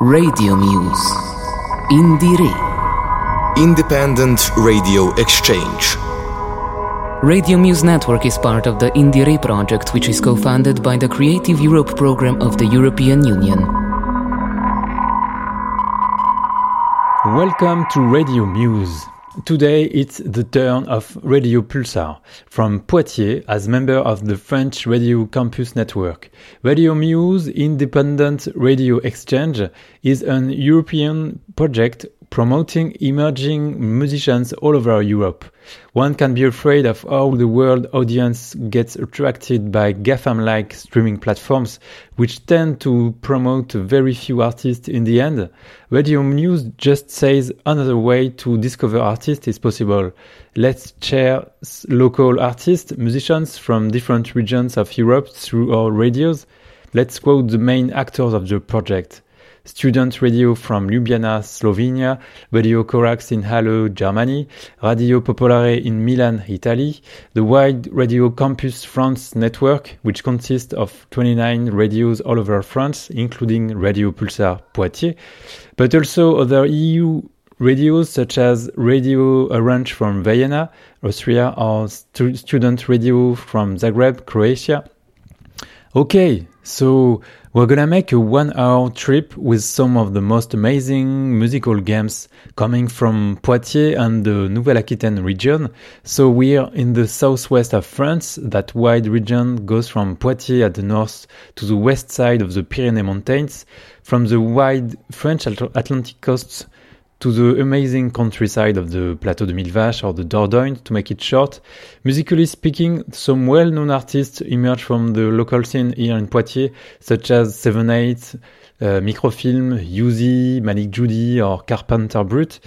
Radio Muse. Indire. Independent Radio Exchange. Radio Muse Network is part of the Indire project, which is co funded by the Creative Europe program of the European Union. Welcome to Radio Muse. Today it's the turn of Radio Pulsar from Poitiers as member of the French Radio Campus Network. Radio Muse Independent Radio Exchange is an European project promoting emerging musicians all over Europe. One can be afraid of how the world audience gets attracted by GAFAM-like streaming platforms, which tend to promote very few artists in the end. Radio Muse just says another way to discover artists is possible. Let's share local artists, musicians from different regions of Europe through our radios. Let's quote the main actors of the project student radio from Ljubljana, Slovenia, Radio Corax in Halle, Germany, Radio Popolare in Milan, Italy, the wide Radio Campus France network, which consists of 29 radios all over France, including Radio Pulsar Poitiers, but also other EU radios such as Radio Orange from Vienna, Austria, or stu student radio from Zagreb, Croatia. Okay, so we're gonna make a one hour trip with some of the most amazing musical games coming from Poitiers and the Nouvelle-Aquitaine region. So we're in the southwest of France. That wide region goes from Poitiers at the north to the west side of the Pyrenees Mountains, from the wide French Atlantic coast to the amazing countryside of the Plateau de Millevaches or the Dordogne, to make it short. Musically speaking, some well-known artists emerged from the local scene here in Poitiers, such as Seven Hate, uh, Microfilm, UZI, Malik Djoudi, or Carpenter Brut.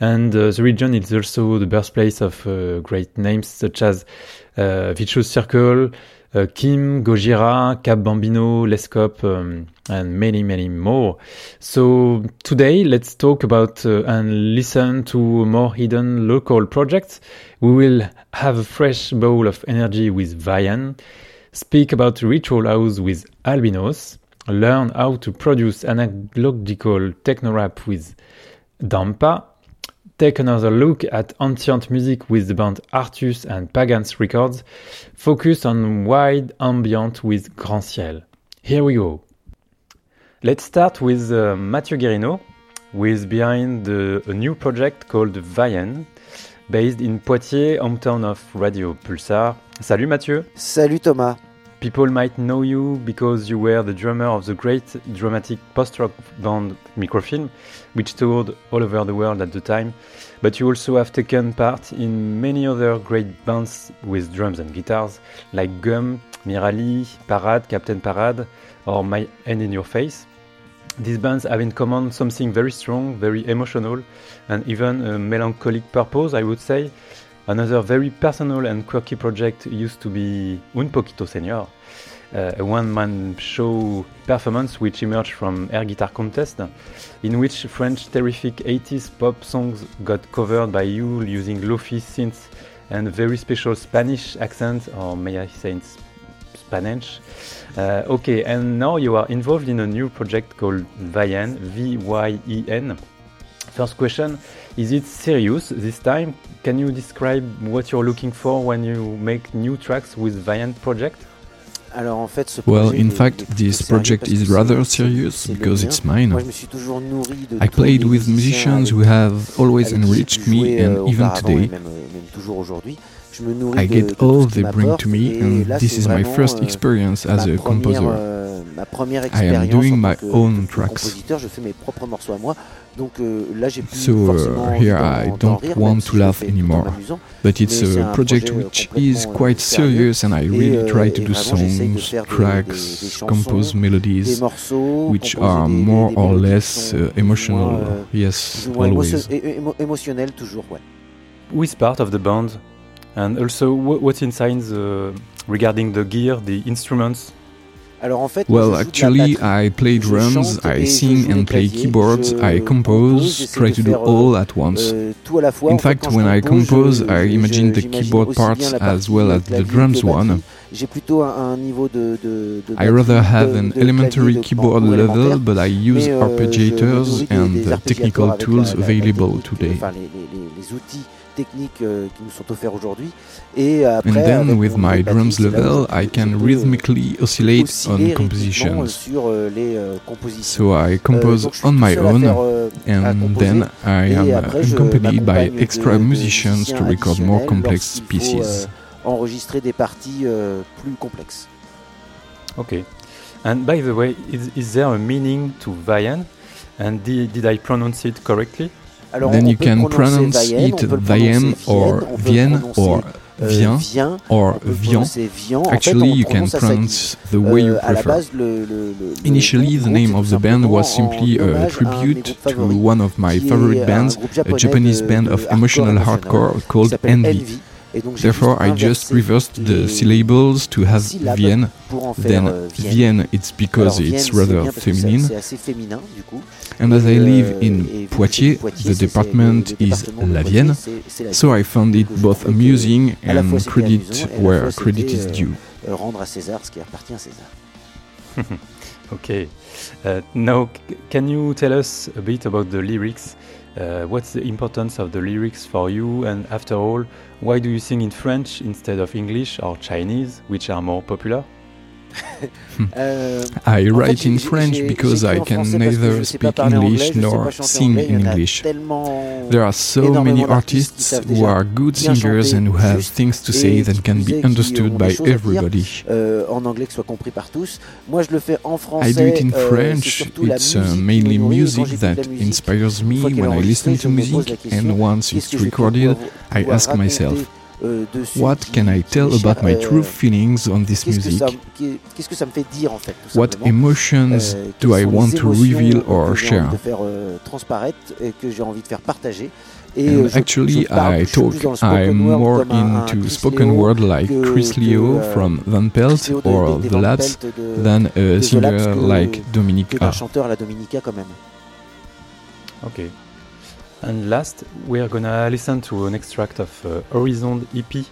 And uh, the region is also the birthplace of uh, great names such as uh, Vicious Circle, uh, Kim, Gojira, Kap Bambino, Lescop, um, and many, many more. So today, let's talk about uh, and listen to more hidden local projects. We will have a fresh bowl of energy with Vyen, speak about ritual house with Albinos, learn how to produce analogical techno rap with Dampa, take another look at ancient music with the band Artus and Pagans Records, focus on wide ambient with Grand Ciel. Here we go. Let's start with uh, Mathieu Guérino, who is behind the, a new project called Vyen, based in Poitiers, hometown of Radio Pulsar. Salut Mathieu. Salut Thomas. People might know you because you were the drummer of the great dramatic post-rock band Microfilm, which toured all over the world at the time. But you also have taken part in many other great bands with drums and guitars, like Gum, Mirali, Parade, Captain Parade, or My Hand in Your Face. These bands have in common something very strong, very emotional, and even a melancholic purpose, I would say, Another very personal and quirky project used to be Un Poquito Senior, uh, a one-man show performance which emerged from Air Guitar Contest, in which French terrific 80s pop songs got covered by you using lofi synths and very special Spanish accents, or may I say Spanish. Uh, okay, and now you are involved in a new project called Vyen, V-Y-E-N. First question, is it serious this time? Can you describe what you're looking for when you make new tracks with Vyen project? Well, in fact, this project is rather serious because it's mine. I played with musicians who have always enriched me, and euh, even today, I get all they bring to me, and this is my first euh, experience as a composer. Euh, I am doing my own tracks. Donc euh, là, j'ai plus so uh, here I don't want to laugh anymore, but it's a project which is quite serious, and I really try to do songs, tracks, compose melodies, which are more or less uh, emotional. Yes, always. Émotionnel toujours, ouais. Who is part of the band, and also what's inside the, uh, regarding the gear, the instruments? Alors en fait, well, actually, I play drums, I sing and play keyboards, I compose, try to do all at once. In fact, when I compose, I imagine the keyboard parts as well as the drums one. I rather have an elementary keyboard level, but I use euh, arpeggiators and the technical tools available today. Enfin, les les outils techniques euh, qui nous sont offerts aujourd'hui. Et après, And then with my drums level, I can rhythmically oscillate on compositions. Sur euh, les euh, compositions. So I compose on my own, and then I am accompanied by extra musicians to record more complex pieces. Enregistrer des parties plus complexes. Okay. And by the way, is, is there a meaning to Vian? And did, did I pronounce it correctly? Alors, then you can pronounce it Vienne or Vienne or Vien or Vian. Actually, you can pronounce the way you prefer. Initially, the name of the band was simply a tribute to one of my favorite bands, a Japanese band of emotional hardcore called Envy. Therefore, I just reversed the syllables to have Vienne. Then euh, Vienne, it's because it's rather feminine. And as I live euh, in Poitiers, the department is La Vienne, so I found it both amusing and credit where credit is due. Euh, rendre à César ce qui appartient à César. okay. Uh, now, can you tell us a bit about the lyrics? Uh, what's the importance of the lyrics for you? And after all, why do you sing in French instead of English or Chinese, which are more popular? Uh, I write in French because I can neither speak English nor sing in English. There are so many artists who are good singers and who have things to say that can be understood by everybody. Euh, I do it in euh, French. It's uh, mainly music that inspires me when I listen to music, and once it's recorded, I ask myself. Euh, what can I tell about my true euh, feelings on this music? Qu'est-ce que ça me fait dire en fait What emotions euh, do I want to reveal or share de faire transparaître et que j'ai envie de faire partager. And actually, I talk. I'm more into spoken word like Chris Leo from Van Pelt or The Lapse than a singer like Dominique A. chanteur And last, we are gonna listen to an extract of uh, Horizon EP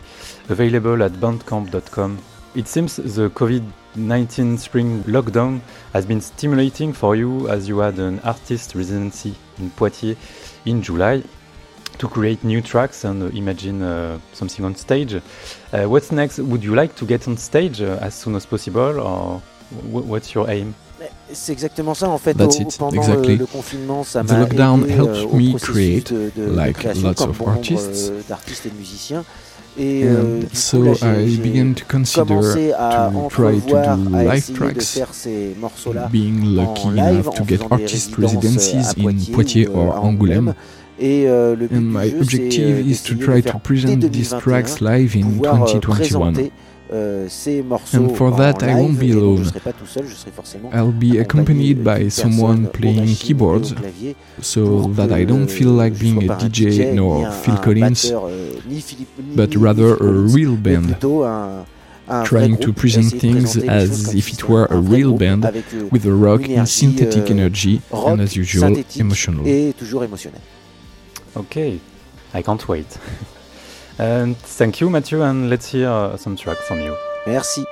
available at bandcamp.com. It seems the COVID 19 spring lockdown has been stimulating for you as you had an artist residency in Poitiers in July to create new tracks and uh, imagine uh, something on stage. Uh, what's next? Would you like to get on stage uh, as soon as possible, or what's your aim? C'est exactement ça en fait. That's it. Pendant exactly. le, confinement, ça m'a aidé euh, processus de, de, like de création comme bon euh, d'artistes et musiciens. Et euh, so I began to consider to try to do live tracks, de faire ces morceaux-là being lucky enough to get artist euh, residencies in Poitiers or euh, Angoulême. Et euh, le but And my objective euh, is to try to present these tracks live in euh, 2021. Euh, ces morceaux And for that, I won't be alone. I'll be accompanied by someone playing keyboards, so that I don't feel like being a DJ nor Phil Collins, euh, but rather a real band. trying to present things as if it were a real band euh, with a rock and synthetic energy and as usual emotional. Okay, I can't wait. And thank you, Mathieu, and let's hear uh, some track from you. Merci.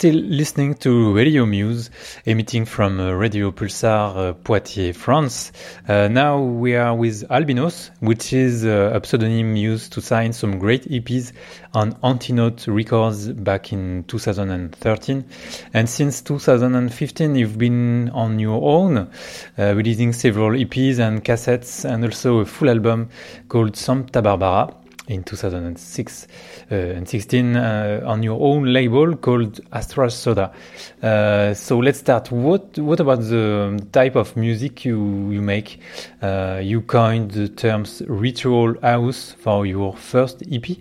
Still listening to Radio Muse, emitting from uh, Radio Pulsar uh, Poitiers, France. Uh, now we are with Albinos, which is uh, a pseudonym used to sign some great EPs on Antinote Records back in 2013. And since 2015, you've been on your own, uh, releasing several EPs and cassettes and also a full album called Santa Barbara in 2006 uh, and 16 uh, on your own label called Astral Soda. Uh, so let's start. What what about the type of music you you make? you coined the terms ritual house for your first EP,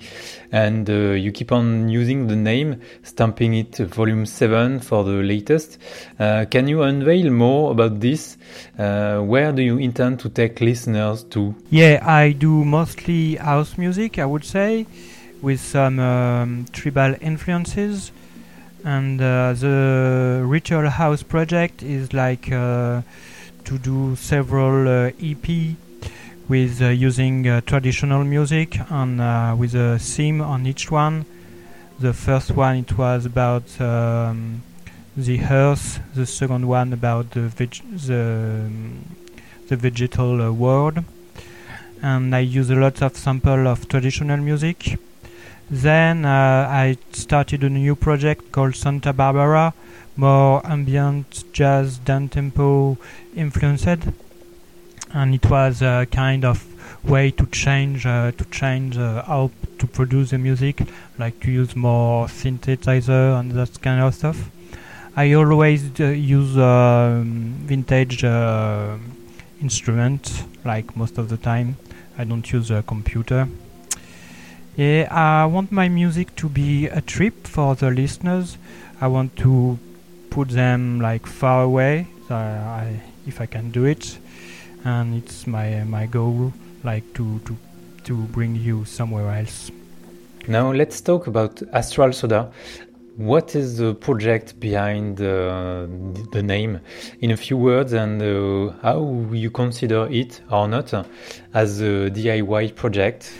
and you keep on using the name, stamping it Volume Seven for the latest. can you unveil more about this? where do you intend to take listeners to? Yeah, I do mostly house music. I would say with some um, tribal influences. And uh, the ritual house project is like uh, to do several uh, EP with uh, using uh, traditional music and uh, with a theme on each one. The first one it was about um, the earth. The second one about the veg- the, um, the vegetal world and I use a lot of sample of traditional music then uh, I started a new project called Santa Barbara, more ambient jazz down tempo influenced, and it was a kind of way to change uh, to change uh, how to produce the music, like to use more synthesizer and that kind of stuff. I always uh, use um, vintage uh, instrument, like most of the time. I don't use a computer. Yeah, I want my music to be a trip for the listeners. I want to put them like far away, so I, if I can do it, and it's my my goal, like to to to bring you somewhere else. Now let's talk about Astral Soda. What is the project behind uh, the name? In a few words, and uh, how you consider it or not as a DIY project?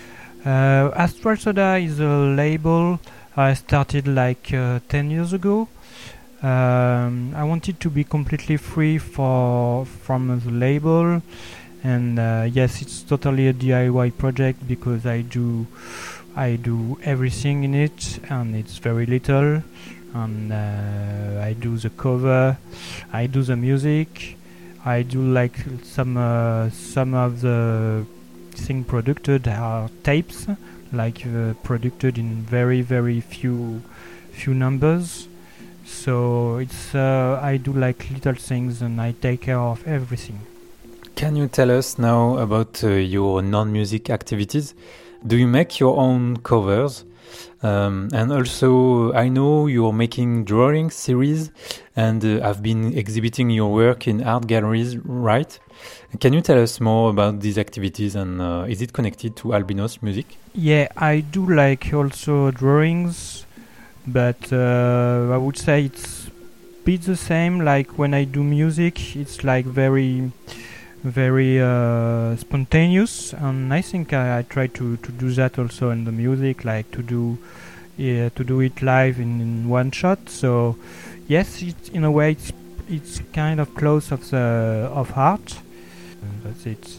Uh, Astral Soda is a label I started like uh, 10 years ago. Um, I wanted to be completely free for from the label, and uh, yes, it's totally a DIY project because I do I do everything in it, and it's very little. And uh, I do the cover, I do the music, I do like some uh, some of the thing produced are tapes, like uh, produced in very very few few numbers. So it's uh, I do like little things and I take care of everything. Can you tell us now about uh, your non-music activities? Do you make your own covers? Um, and also, I know you're making drawing series and uh, have been exhibiting your work in art galleries, right? Can you tell us more about these activities and uh, is it connected to Albinos music? Yeah, I do like also drawings, but uh, I would say it's a bit the same. Like when I do music, it's like very, very uh, spontaneous, and I think I, I, try to, to do that also in the music, like to do yeah, to do it live in, in one shot. So yes, it, in a way, it's it's kind of close of the of art that's it.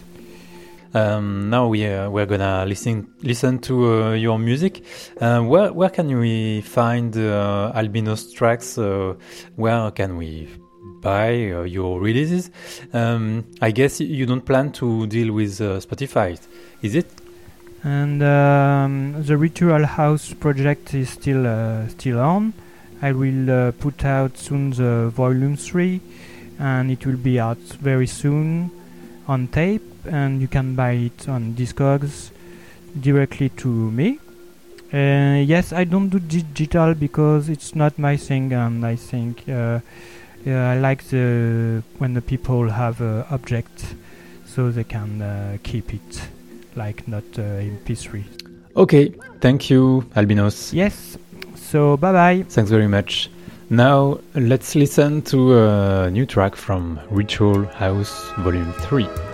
Um, now we uh, we're gonna listen listen to uh, your music. Uh, where where can we find Albinos tracks? Where can we buy uh, your releases? Um, I guess you don't plan to deal with Spotify, is it? And um, the Ritual House project is still still on. I will put out soon the volume three, and it will be out very soon on tape and you can buy it on Discogs directly to me. Uh, yes, I don't do digital because it's not my thing, and I think uh, I like the when the people have an object, so they can uh, keep it, like not uh, MP3. Okay, thank you, Albinos. Yes, so bye bye. Thanks very much. Now let's listen to a new track from Ritual House Volume 3.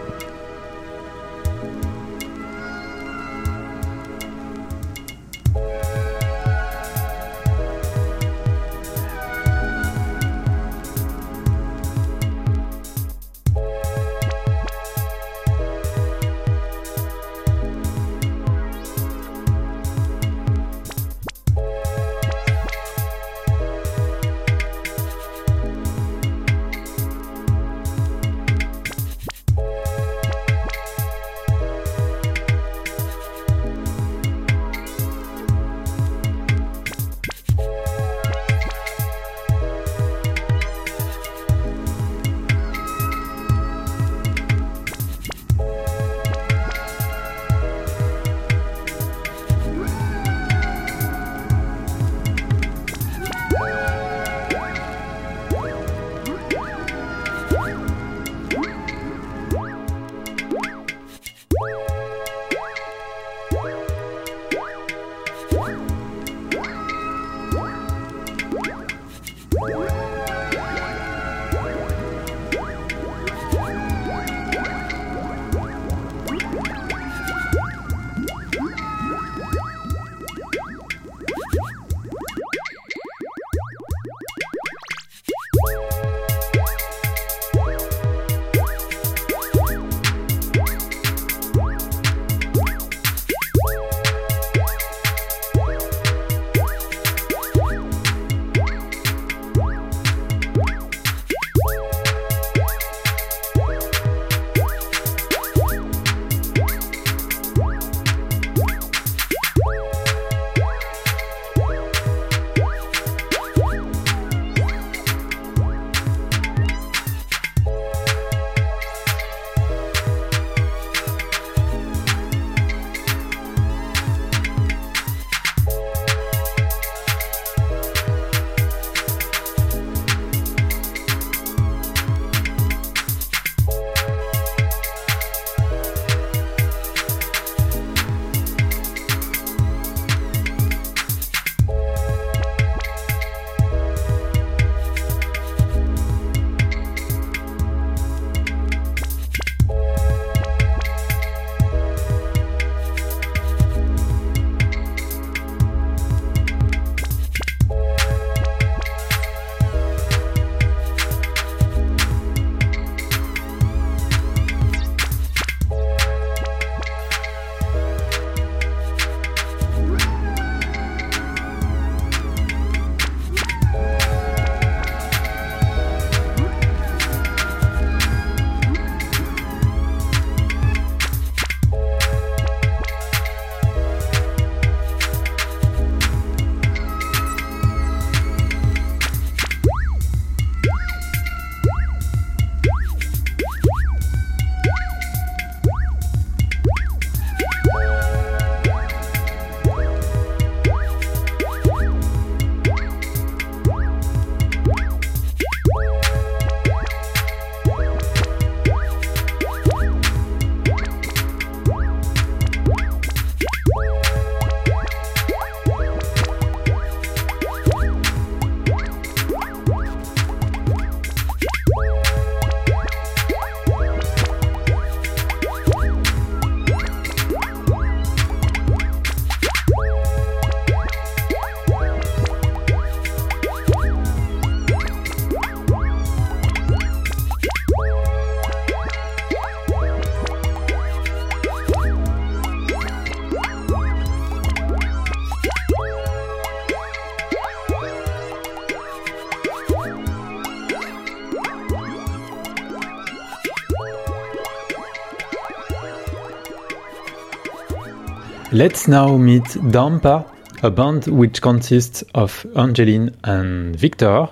Let's now meet Dampa, a band which consists of Angeline and Victor.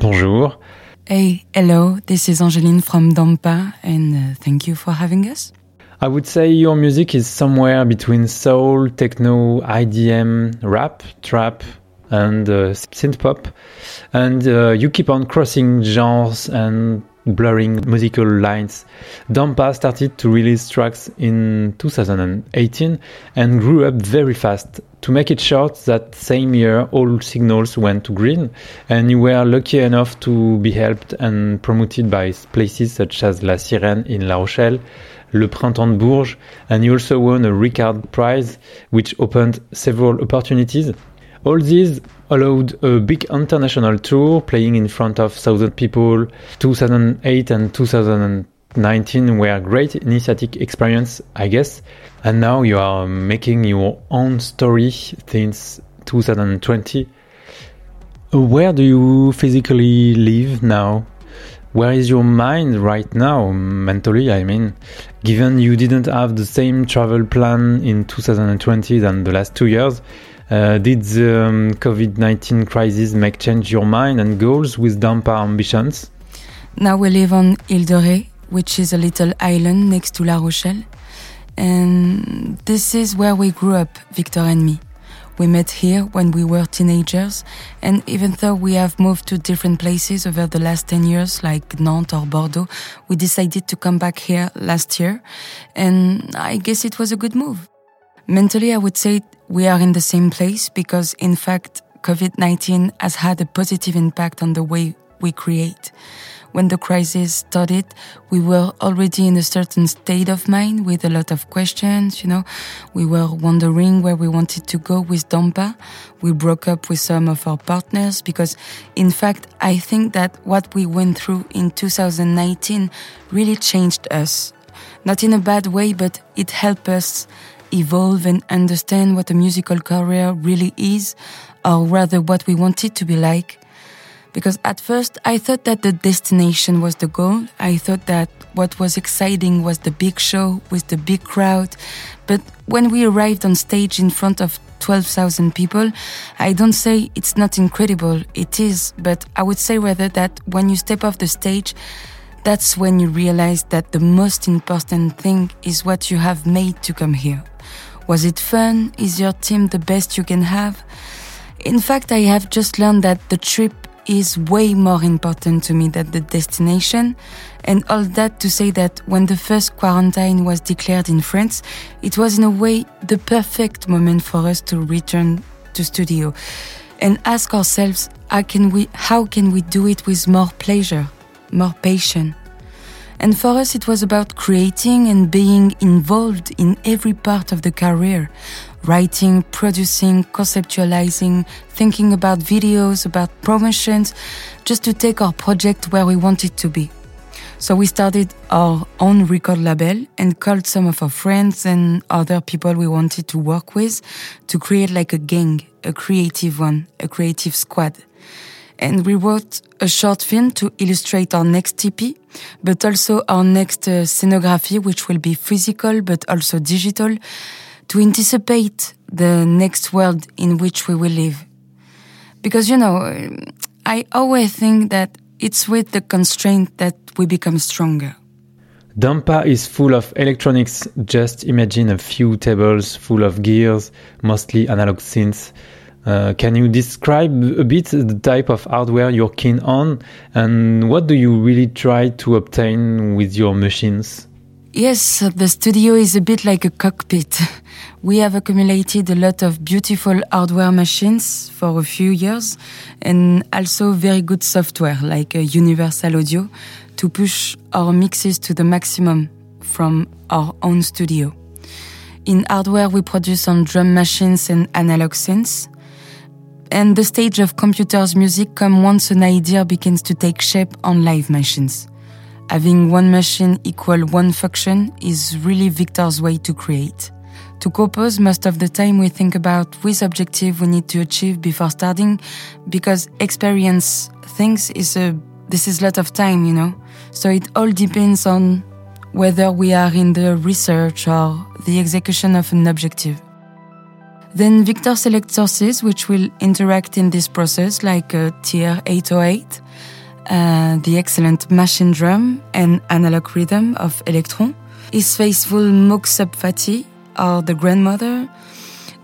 Bonjour. Hey, hello, this is Angeline from Dampa, and uh, thank you for having us. I would say your music is somewhere between soul, techno, IDM, rap, trap, and uh, synth pop. And uh, you keep on crossing genres and blurring musical lines. Dampa started to release tracks in 2018 and grew up very fast. To make it short, that same year all signals went to green, and you were lucky enough to be helped and promoted by places such as La Sirène in La Rochelle, Le Printemps de Bourges, and you also won a Ricard Prize, which opened several opportunities. All these allowed a big international tour playing in front of thousand people. 2008 and 2019 were great initiatic experience, I guess. And now you are making your own story since 2020. Where do you physically live now? Where is your mind right now, mentally? I mean, given you didn't have the same travel plan in 2020 than the last two years, did the um, COVID 19 crisis make change your mind and goals with Dampa ambitions? Now we live on Ile de Ré, which is a little island next to La Rochelle. And this is where we grew up, Victor and me. We met here when we were teenagers, and even though we have moved to different places over the last 10 years, like Nantes or Bordeaux, we decided to come back here last year, and I guess it was a good move. Mentally, I would say we are in the same place because, in fact, COVID 19 has had a positive impact on the way we create. When the crisis started, we were already in a certain state of mind with a lot of questions, you know. We were wondering where we wanted to go with Dampa. We broke up with some of our partners because, in fact, I think that what we went through in 2019 really changed us. Not in a bad way, but it helped us evolve and understand what a musical career really is, or rather what we want it to be like. Because at first I thought that the destination was the goal. I thought that what was exciting was the big show with the big crowd. But when we arrived on stage in front of 12,000 people, I don't say it's not incredible, it is, but I would say rather that when you step off the stage, that's when you realize that the most important thing is what you have made to come here. Was it fun? Is your team the best you can have? In fact, I have just learned that the trip is way more important to me than the destination. And all that to say that when the first quarantine was declared in France, it was in a way the perfect moment for us to return to studio and ask ourselves how can we how can we do it with more pleasure, more patient. and for us, it was about creating and being involved in every part of the career writing, producing, conceptualizing, thinking about videos, about promotions, just to take our project where we want it to be. So we started our own record label and called some of our friends and other people we wanted to work with to create like a gang, a creative one, a creative squad and we wrote a short film to illustrate our next EP, but also our next uh, scenography, which will be physical but also digital, to anticipate the next world in which we will live. Because, you know, I always think that it's with the constraint that we become stronger. Dampa is full of electronics. Just imagine a few tables full of gears, mostly analog synths. Uh, can you describe a bit the type of hardware you're keen on and what do you really try to obtain with your machines? Yes, the studio is a bit like a cockpit. We have accumulated a lot of beautiful hardware machines for a few years and also very good software like Universal Audio to push our mixes to the maximum from our own studio. In hardware, we produce on drum machines and analog synths and the stage of computers music come once an idea begins to take shape on live machines. Having one machine equal one function is really Victor's way to create. To compose, most of the time we think about which objective we need to achieve before starting, because experience things is a this is a lot of time, you know. So it all depends on whether we are in the research or the execution of an objective. Then Victor selects sources which will interact in this process, like uh, TR-808, uh, the excellent machine drum and analog rhythm of Elektron, his faithful Moog Sub Phatty, or the grandmother,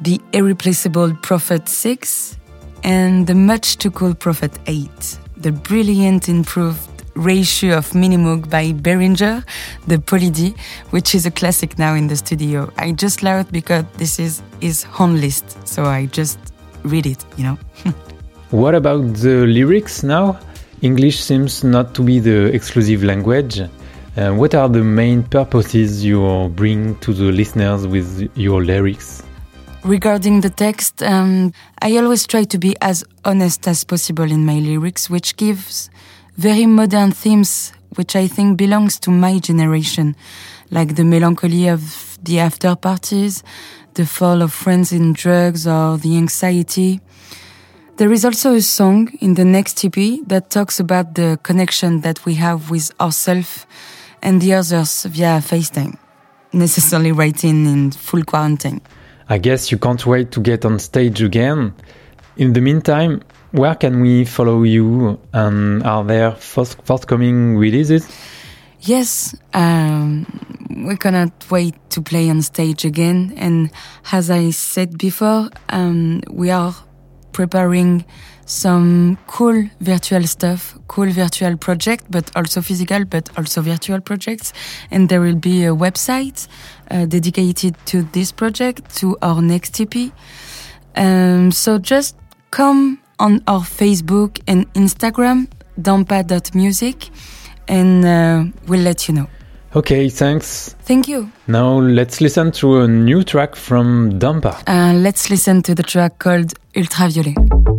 the irreplaceable Prophet 6, and the much too cool Prophet 8, the brilliant improved ratio of Minimoog by Behringer, the Poly which is a classic now in the studio. I just love it because this is his home list, so I just read it, you know. what about the lyrics now? English seems not to be the exclusive language. Uh, what are the main purposes you bring to the listeners with your lyrics? Regarding the text, um, I always try to be as honest as possible in my lyrics, which gives very modern themes which I think belongs to my generation, like the melancholy of the after parties, the fall of friends in drugs, or the anxiety. There is also a song in the next EP that talks about the connection that we have with ourselves and the others via FaceTime, necessarily writing in full quarantine. I guess you can't wait to get on stage again. In the meantime, where can we follow you and are there forthcoming releases? Yes, um, we cannot wait to play on stage again. And as I said before, um, we are preparing some cool virtual stuff, cool virtual project, but also physical, but also virtual projects. And there will be a website uh, dedicated to this project, to our next EP. Um, so just come on our Facebook and Instagram, dampa.music, and uh, we'll let you know. Okay, thanks. Thank you. Now let's listen to a new track from Dampa. Uh, let's listen to the track called Ultraviolet.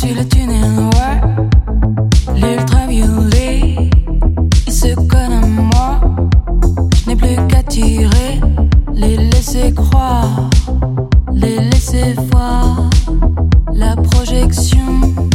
suis le tunnel noir, l'ultraviolet. Ils se collent moi, je n'ai plus qu'à les laisser croire, les laisser voir la projection.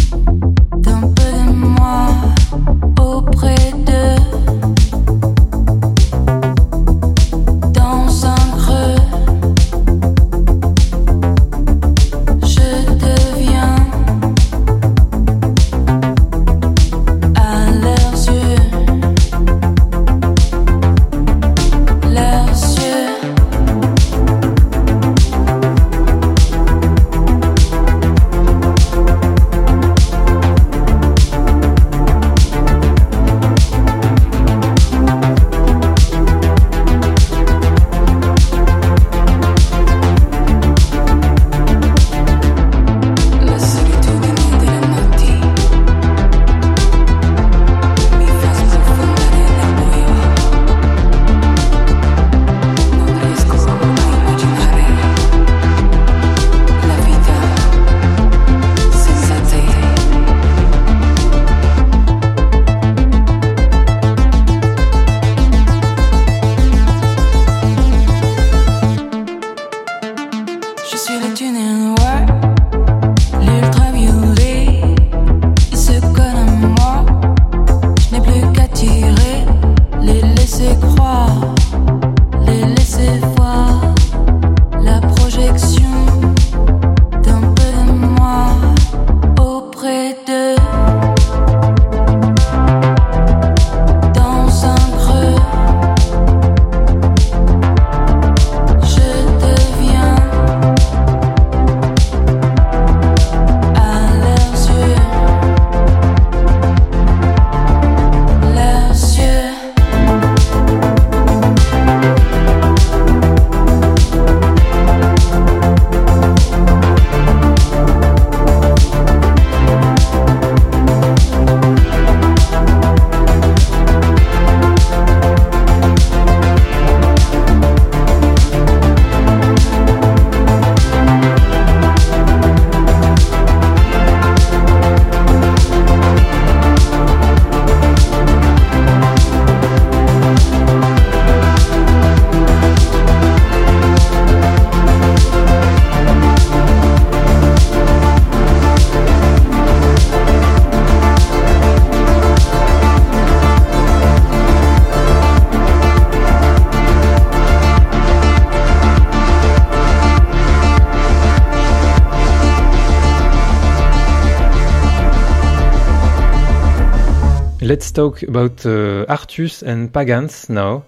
Talk about uh, Artus and Pagans now.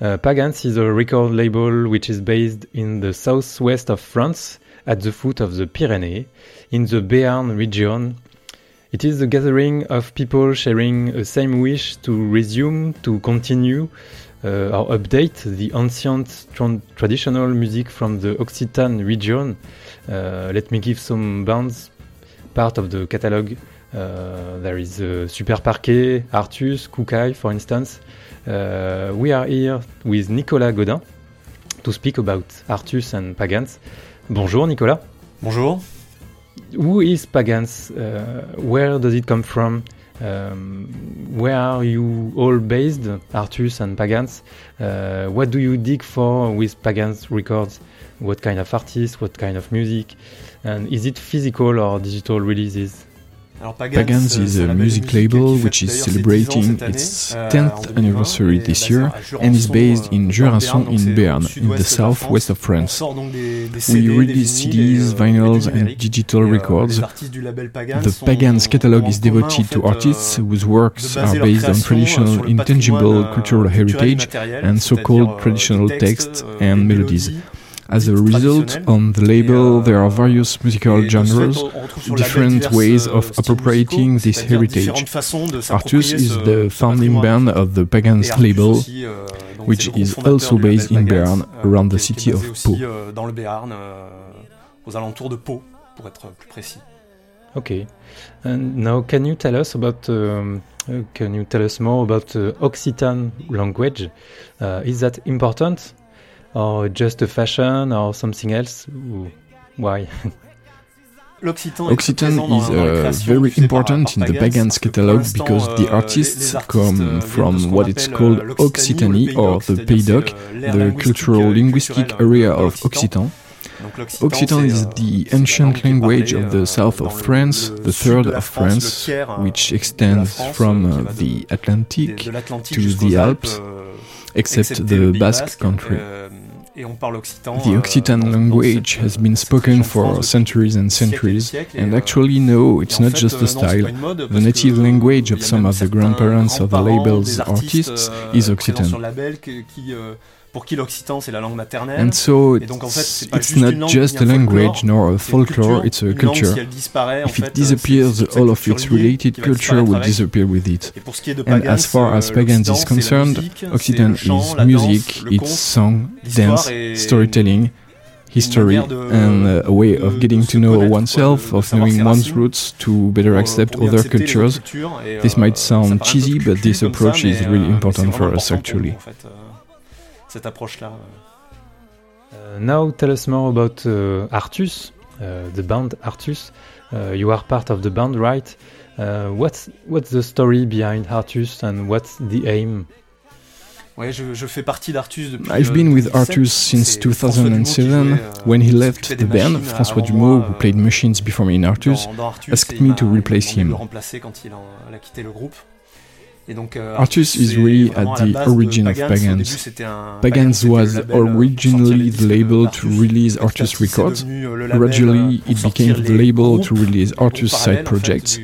Uh, Pagans is a record label which is based in the southwest of France, at the foot of the Pyrenees, in the Béarn region. It is a gathering of people sharing a same wish to resume, to continue, uh, or update the ancient tra traditional music from the Occitan region. Uh, let me give some bands part of the catalog uh, there is uh, Super Parquet, Artus, Kukai, for instance. Uh, we are here with Nicolas Godin to speak about Artus and Pagans. Bonjour Nicolas. Bonjour. Who is Pagans? Uh, where does it come from? Um, where are you all based, Artus and Pagans? Uh, what do you dig for with Pagans records? What kind of artists? What kind of music? And is it physical or digital releases? Pagans is a music label which is celebrating its 10th euh, anniversary this year and is based in euh, Jurançon in Béarn, in the southwest of France. We release CDs, vinyls and digital euh, records. The Pagans catalog is devoted to artists whose works are based on traditional intangible cultural heritage and so-called traditional texts and melodies. As a result, on the label there are various musical genres, different ways of appropriating this heritage. Artus is the founding band of the Pagans label, which is also based in Béarn, around the city of Pau. aux alentours de Pau, pour être plus précis. Okay, and now can you tell us about um, uh, can you tell us more about uh, Occitan language? Uh, is that important or just a fashion or something else? Why? Occitan is uh, very important in the Pagans catalog because the euh, artists come from what it's called euh, Occitanie or the Pays d'Oc, euh, the cultural linguistic area of Occitan. Occitan is the ancient language of the south of France, the third of France, which extends from uh, the Atlantic to the Alps, except the Basque country. The euh, Occitan language has been spoken for centuries and centuries, and euh, actually, no, it's not just a euh, style. The native language of some of the grandparents of the label's artists is Occitan. Pour qui l'occitan c'est la langue maternelle. And so it's, donc, en fait, it's not just a language nor a folklore, it's a culture. if it disappears, all of its related culture will disappear with it. And as far as pagans is concerned, Occitan is music, it's song, dance, storytelling, history and uh, a way of getting to know oneself, of knowing one's roots to better accept other cultures. This might sound cheesy, but this approach is really important for us actually cette approche-là. Uh, now tell us more about uh, Artus, uh, the band Artus. Uh, you are part of the band, right? Uh, what's what's the story behind Artus and what's the aim? Ouais, je, je fais partie d'Artus depuis. I've been with Artus since 2007. When he left the band, François Dumaux, who played machines before me in Artus, asked me to replace him. Quand il a quitté le groupe. Euh, Artus is really at the origin of Pagans. Pagans was originally the label to release Artus records. Euh, Gradually, euh, it became the label to release Artus side projects.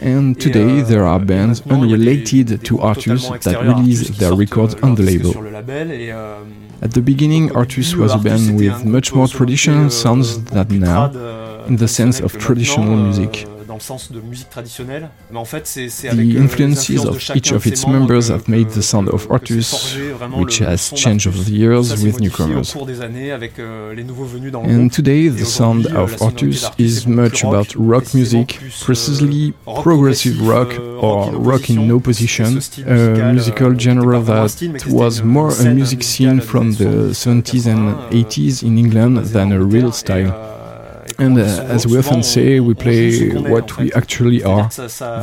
And today there are bands unrelated to Artus that release their records on the label. At the beginning, Artus was a band with much more traditional sounds than now, in the sense of traditional music. Dans le sens de musique traditionnelle. Mais en fait, c'est avec the influences of each of its members have made the sound of Artus, which has changed over the years with newcomers. And today, the sound of Artus is much about rock music, precisely progressive rock or rock in opposition, a musical genre that was more a music scene from the 70s and 80s in England than a real style. And uh, as we often say, we play what we actually are.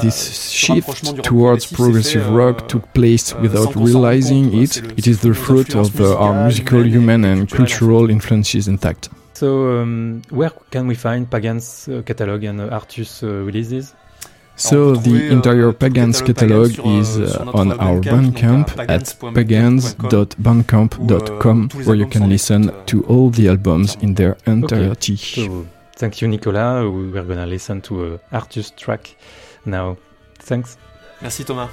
This shift towards progressive rock took place without realizing it. It is the fruit of uh, our musical, human, and cultural influences intact. So, um, where can we find Pagan's uh, catalog and Artus uh, releases? So the entire Pagans catalog is uh, on our Bandcamp at pagans.bandcamp.com where you can listen to all the albums in their entirety. Okay. Thank you, Nicolas. We're gonna listen to a Artus track now. Thanks. Merci Thomas.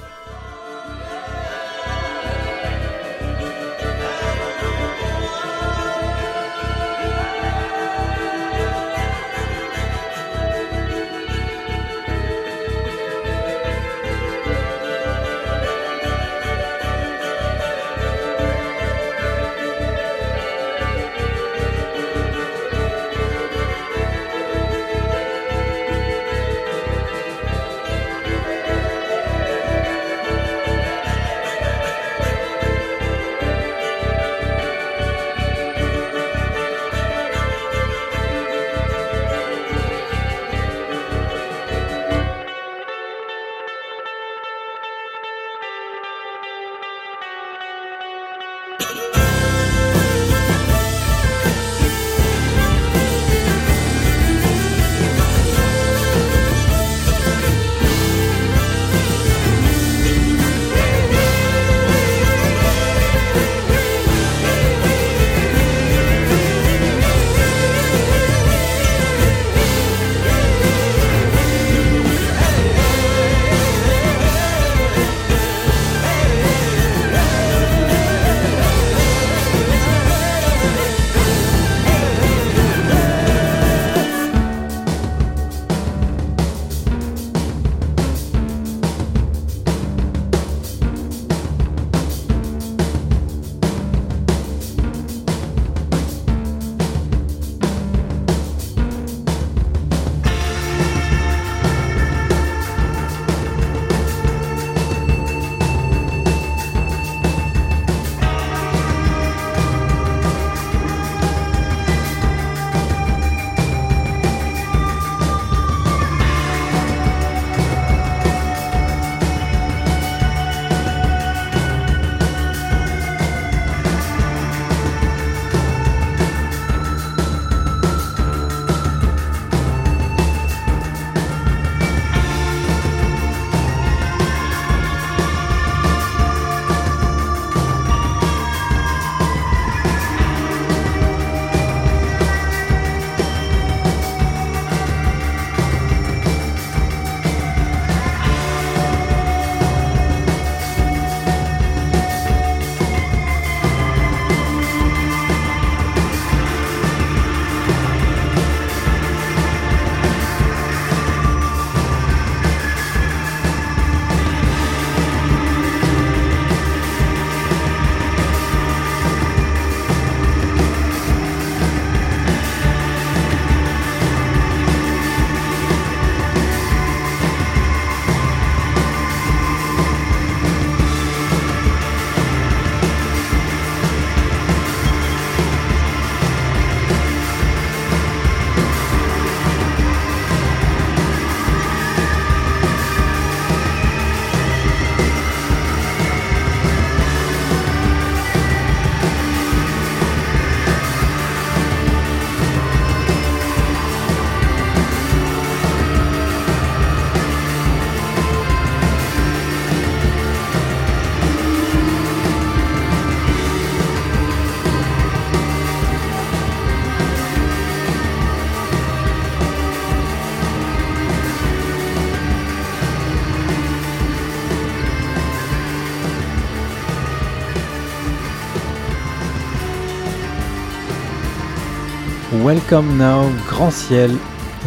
Welcome now Grand Ciel,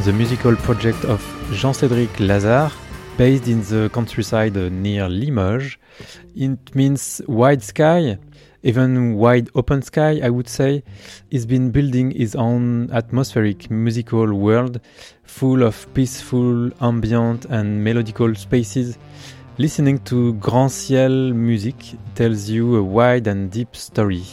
the musical project of Jean-Cédric Lazare, based in the countryside near Limoges. It means wide sky, even wide open sky, I would say. He's been building his own atmospheric musical world full of peaceful, ambient, and melodical spaces. Listening to Grand Ciel music tells you a wide and deep story.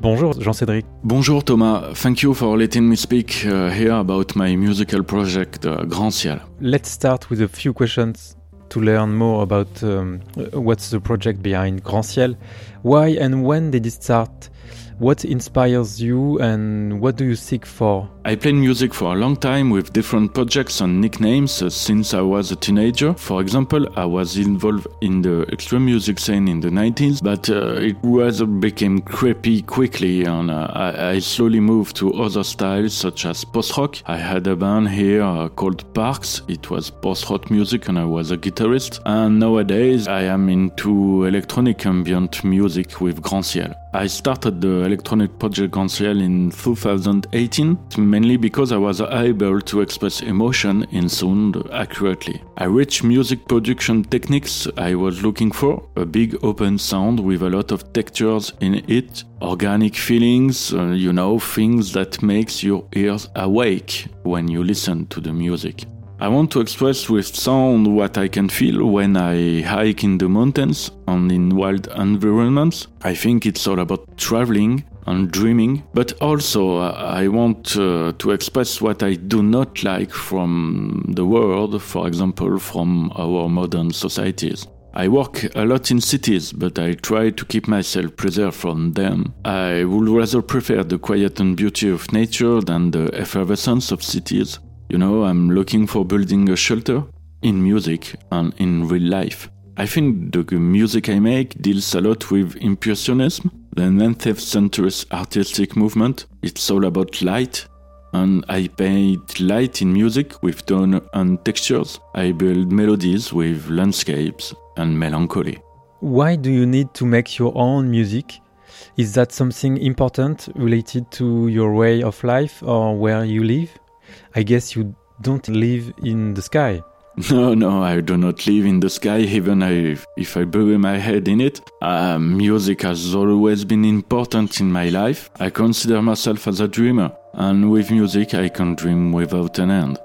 Bonjour Jean-Cédric. Bonjour Thomas. Thank you for letting me speak uh, here about my musical project uh, Grand Ciel. Let's start with a few questions to learn more about um, what's the project behind Grand Ciel. Why and when did it start? What inspires you and what do you seek for I played music for a long time with different projects and nicknames uh, since I was a teenager. For example, I was involved in the extreme music scene in the 90s, but uh, it was became creepy quickly and uh, I, I, slowly moved to other styles such as post-rock. I had a band here uh, called Parks. It was post-rock music and I was a guitarist. And nowadays I am into electronic ambient music with Grand Ciel. I started the electronic project Grand Ciel in 2018, mainly because I was able to express emotion in sound accurately. I reached music production techniques I was looking for, a big open sound with a lot of textures in it, organic feelings, uh, you know, things that makes your ears awake when you listen to the music. I want to express with sound what I can feel when I hike in the mountains and in wild environments. I think it's all about traveling and dreaming, but also uh, I want uh, to express what I do not like from the world, for example, from our modern societies. I work a lot in cities, but I try to keep myself preserved from them. I would rather prefer the quiet and beauty of nature than the effervescence of cities. You know, I'm looking for building a shelter in music and in real life. I think the music I make deals a lot with Impressionism, the 19th century artistic movement. It's all about light, and I paint light in music with tone and textures. I build melodies with landscapes and melancholy. Why do you need to make your own music? Is that something important related to your way of life or where you live? I guess you don't live in the sky. No, no, I do not live in the sky, even if I bury my head in it. Uh, music has always been important in my life. I consider myself as a dreamer, and with music, I can dream without an end.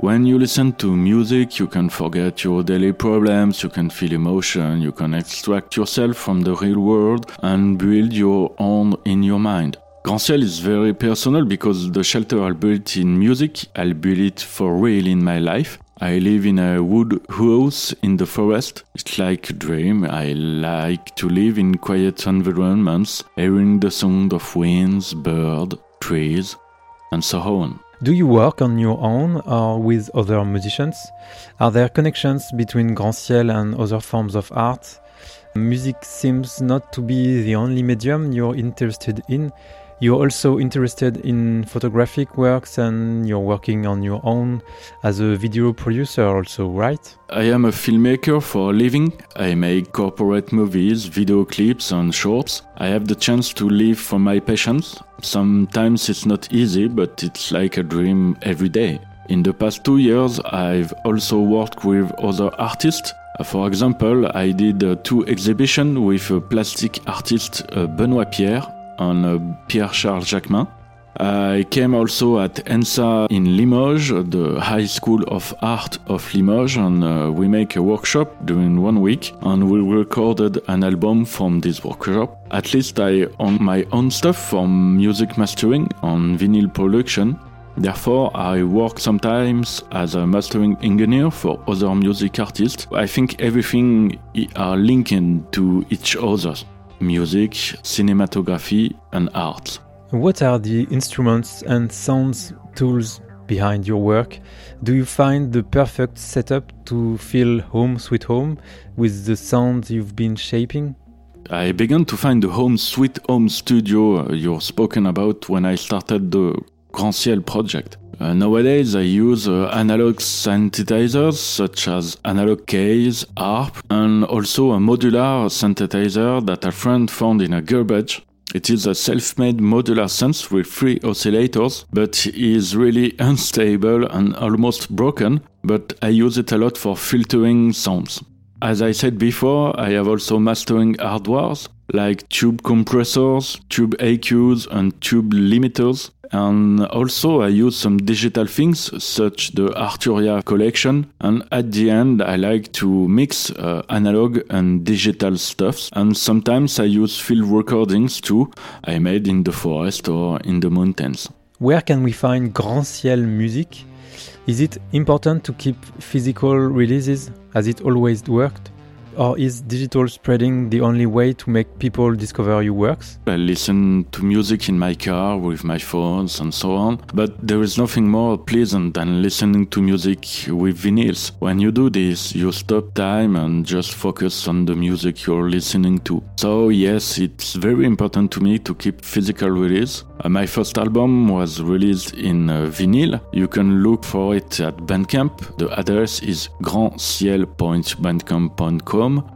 When you listen to music, you can forget your daily problems, you can feel emotion, you can extract yourself from the real world and build your own in your mind. Grand Ciel is very personal because the shelter I built in music, I built it for real in my life. I live in a wood house in the forest. It's like a dream. I like to live in quiet environments, hearing the sound of winds, birds, trees, and so on. Do you work on your own or with other musicians? Are there connections between Grand Ciel and other forms of art? Music seems not to be the only medium you're interested in. You're also interested in photographic works and you're working on your own as a video producer, also, right? I am a filmmaker for a living. I make corporate movies, video clips, and shorts. I have the chance to live from my passions. Sometimes it's not easy, but it's like a dream every day. In the past two years, I've also worked with other artists. For example, I did uh, two exhibitions with plastic artist uh, Benoit Pierre on uh, Pierre-Charles Jacquemin. I came also at ENSA in Limoges, the High School of Art of Limoges, and uh, we make a workshop during one week, and we recorded an album from this workshop. At least I own my own stuff from music mastering on vinyl production. Therefore, I work sometimes as a mastering engineer for other music artists. I think everything are linked to each other music, cinematography, and art. What are the instruments and sounds tools behind your work? Do you find the perfect setup to feel home sweet home with the sounds you've been shaping? I began to find the home sweet home studio uh, you're spoken about when I started the Grand Ciel project. Uh, nowadays, I use uh, analog synthesizers such as analog keys, ARP, and also a modular synthesizer that a friend found in a garbage. It is a self-made modular synth with three oscillators, but is really unstable and almost broken, but I use it a lot for filtering sounds. As I said before, I have also mastering hardwares like tube compressors, tube EQs and tube limiters. And also I use some digital things such the Arturia collection. And at the end, I like to mix uh, analog and digital stuff. And sometimes I use field recordings too, I made in the forest or in the mountains. Where can we find Grand Ciel music? Is it important to keep physical releases as it always worked? Or is digital spreading the only way to make people discover your works? I listen to music in my car with my phones and so on, but there is nothing more pleasant than listening to music with vinyls. When you do this, you stop time and just focus on the music you're listening to. So, yes, it's very important to me to keep physical release. Uh, my first album was released in uh, vinyl. You can look for it at Bandcamp. The address is grandciel.bandcamp.com.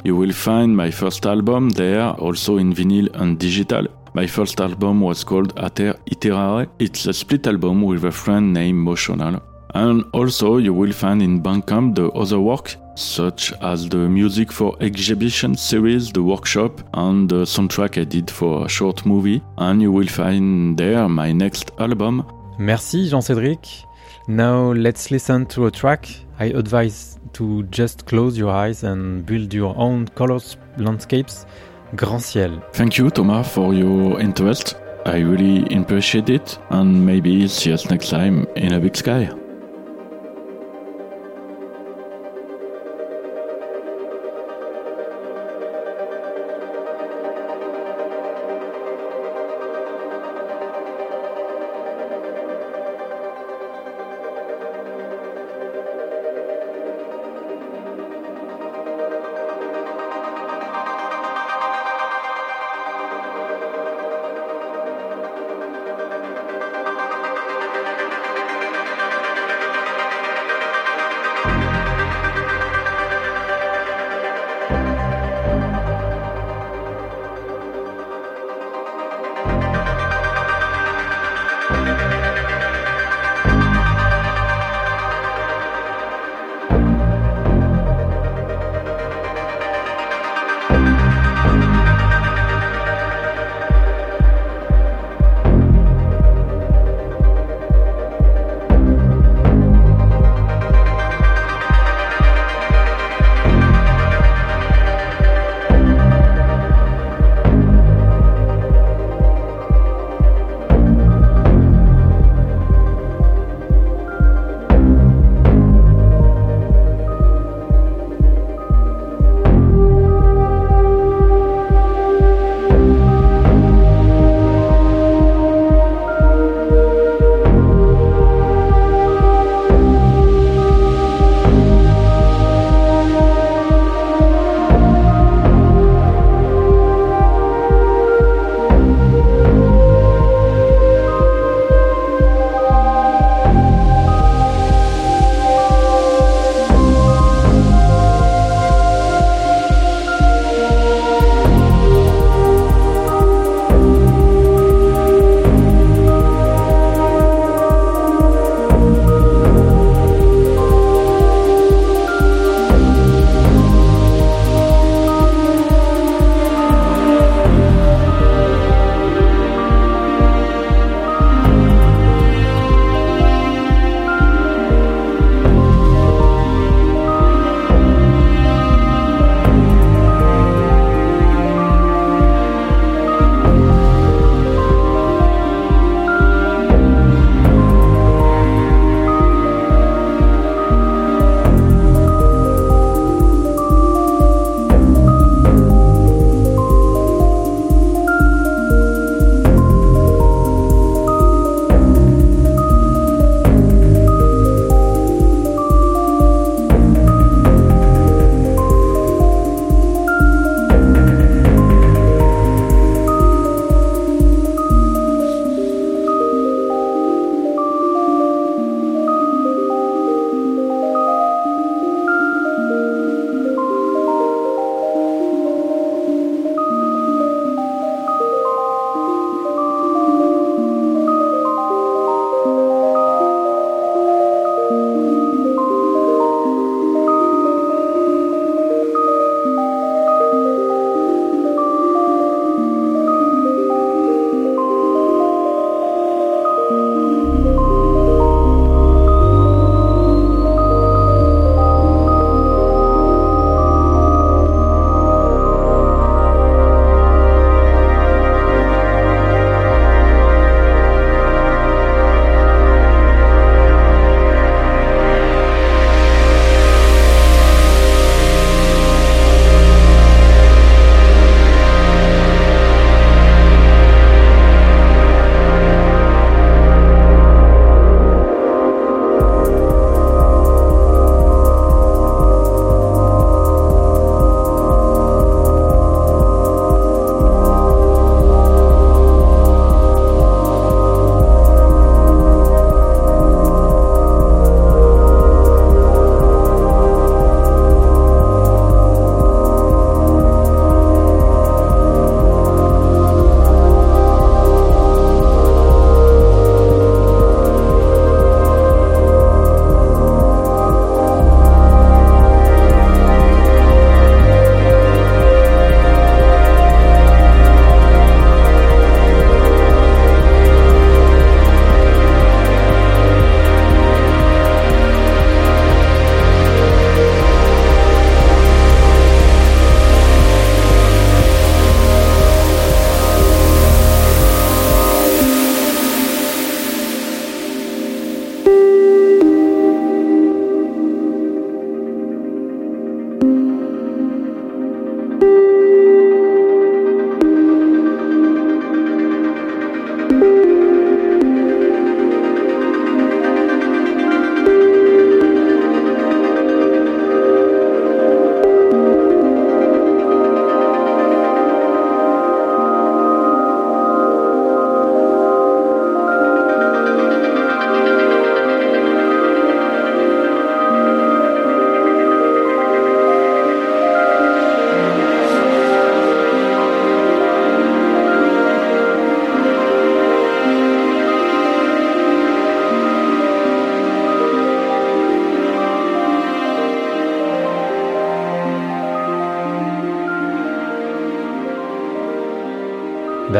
You will find my first album there, also in vinyl and digital. My first album was called Ater Iterare. It's a split album with a friend named Motional. And also, you will find in Bandcamp the other work, such as the music for exhibition series, the workshop, and the soundtrack I did for a short movie. And you will find there my next album. Merci Jean-Cédric. Now let's listen to a track. I advise to just close your eyes and build your own colors landscapes. Grand Ciel. Thank you, Thomas, for your interest. I really appreciate it, and maybe see us next time in a big sky.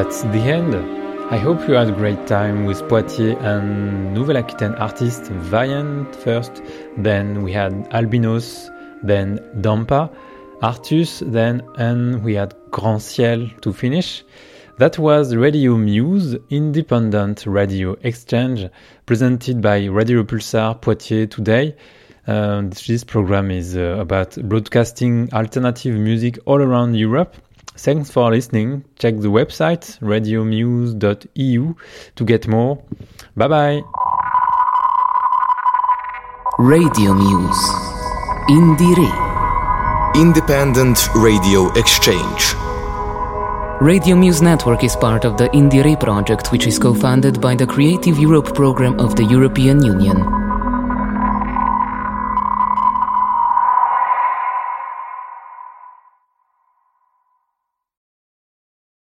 That's the end. I hope you had a great time with Poitiers and Nouvelle-Aquitaine artist Vyen first, then we had Albinos, then Dampa, Artus, then and we had Grand Ciel to finish. That was Radio Muse, independent radio exchange, presented by Radio Pulsar Poitiers today. Uh, this program is uh, about broadcasting alternative music all around Europe. Thanks for listening. Check the website radiomuse.eu to get more. Bye bye. Radio Muse. Indire. Independent Radio Exchange. Radio Muse Network is part of the Indire project, which is co funded by the Creative Europe program of the European Union.